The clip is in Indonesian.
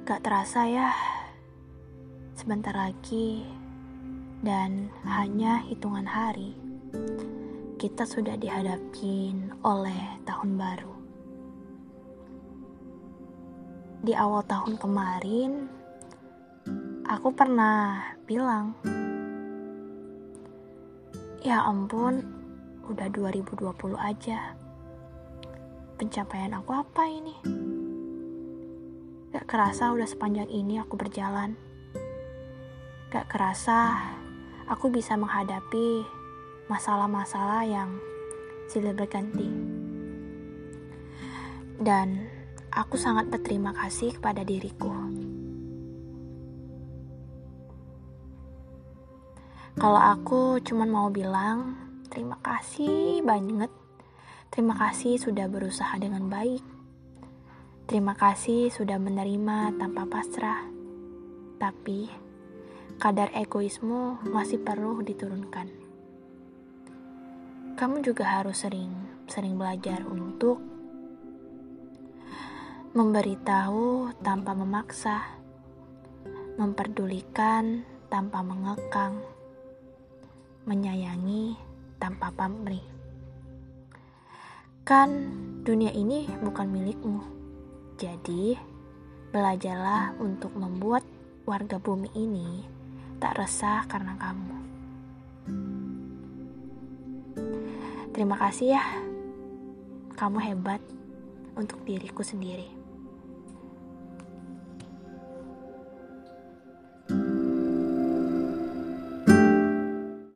Gak terasa ya, sebentar lagi dan hanya hitungan hari, kita sudah dihadapin oleh tahun baru. Di awal tahun kemarin, aku pernah bilang, ya ampun, udah 2020 aja. Pencapaian aku apa ini? Kerasa udah sepanjang ini aku berjalan. Gak kerasa aku bisa menghadapi masalah-masalah yang silih berganti. Dan aku sangat berterima kasih kepada diriku. Kalau aku cuma mau bilang terima kasih banget. Terima kasih sudah berusaha dengan baik Terima kasih sudah menerima tanpa pasrah. Tapi, kadar egoismu masih perlu diturunkan. Kamu juga harus sering sering belajar untuk memberitahu tanpa memaksa, memperdulikan tanpa mengekang, menyayangi tanpa pamrih. Kan dunia ini bukan milikmu jadi, belajarlah untuk membuat warga bumi ini tak resah karena kamu. Terima kasih ya, kamu hebat untuk diriku sendiri.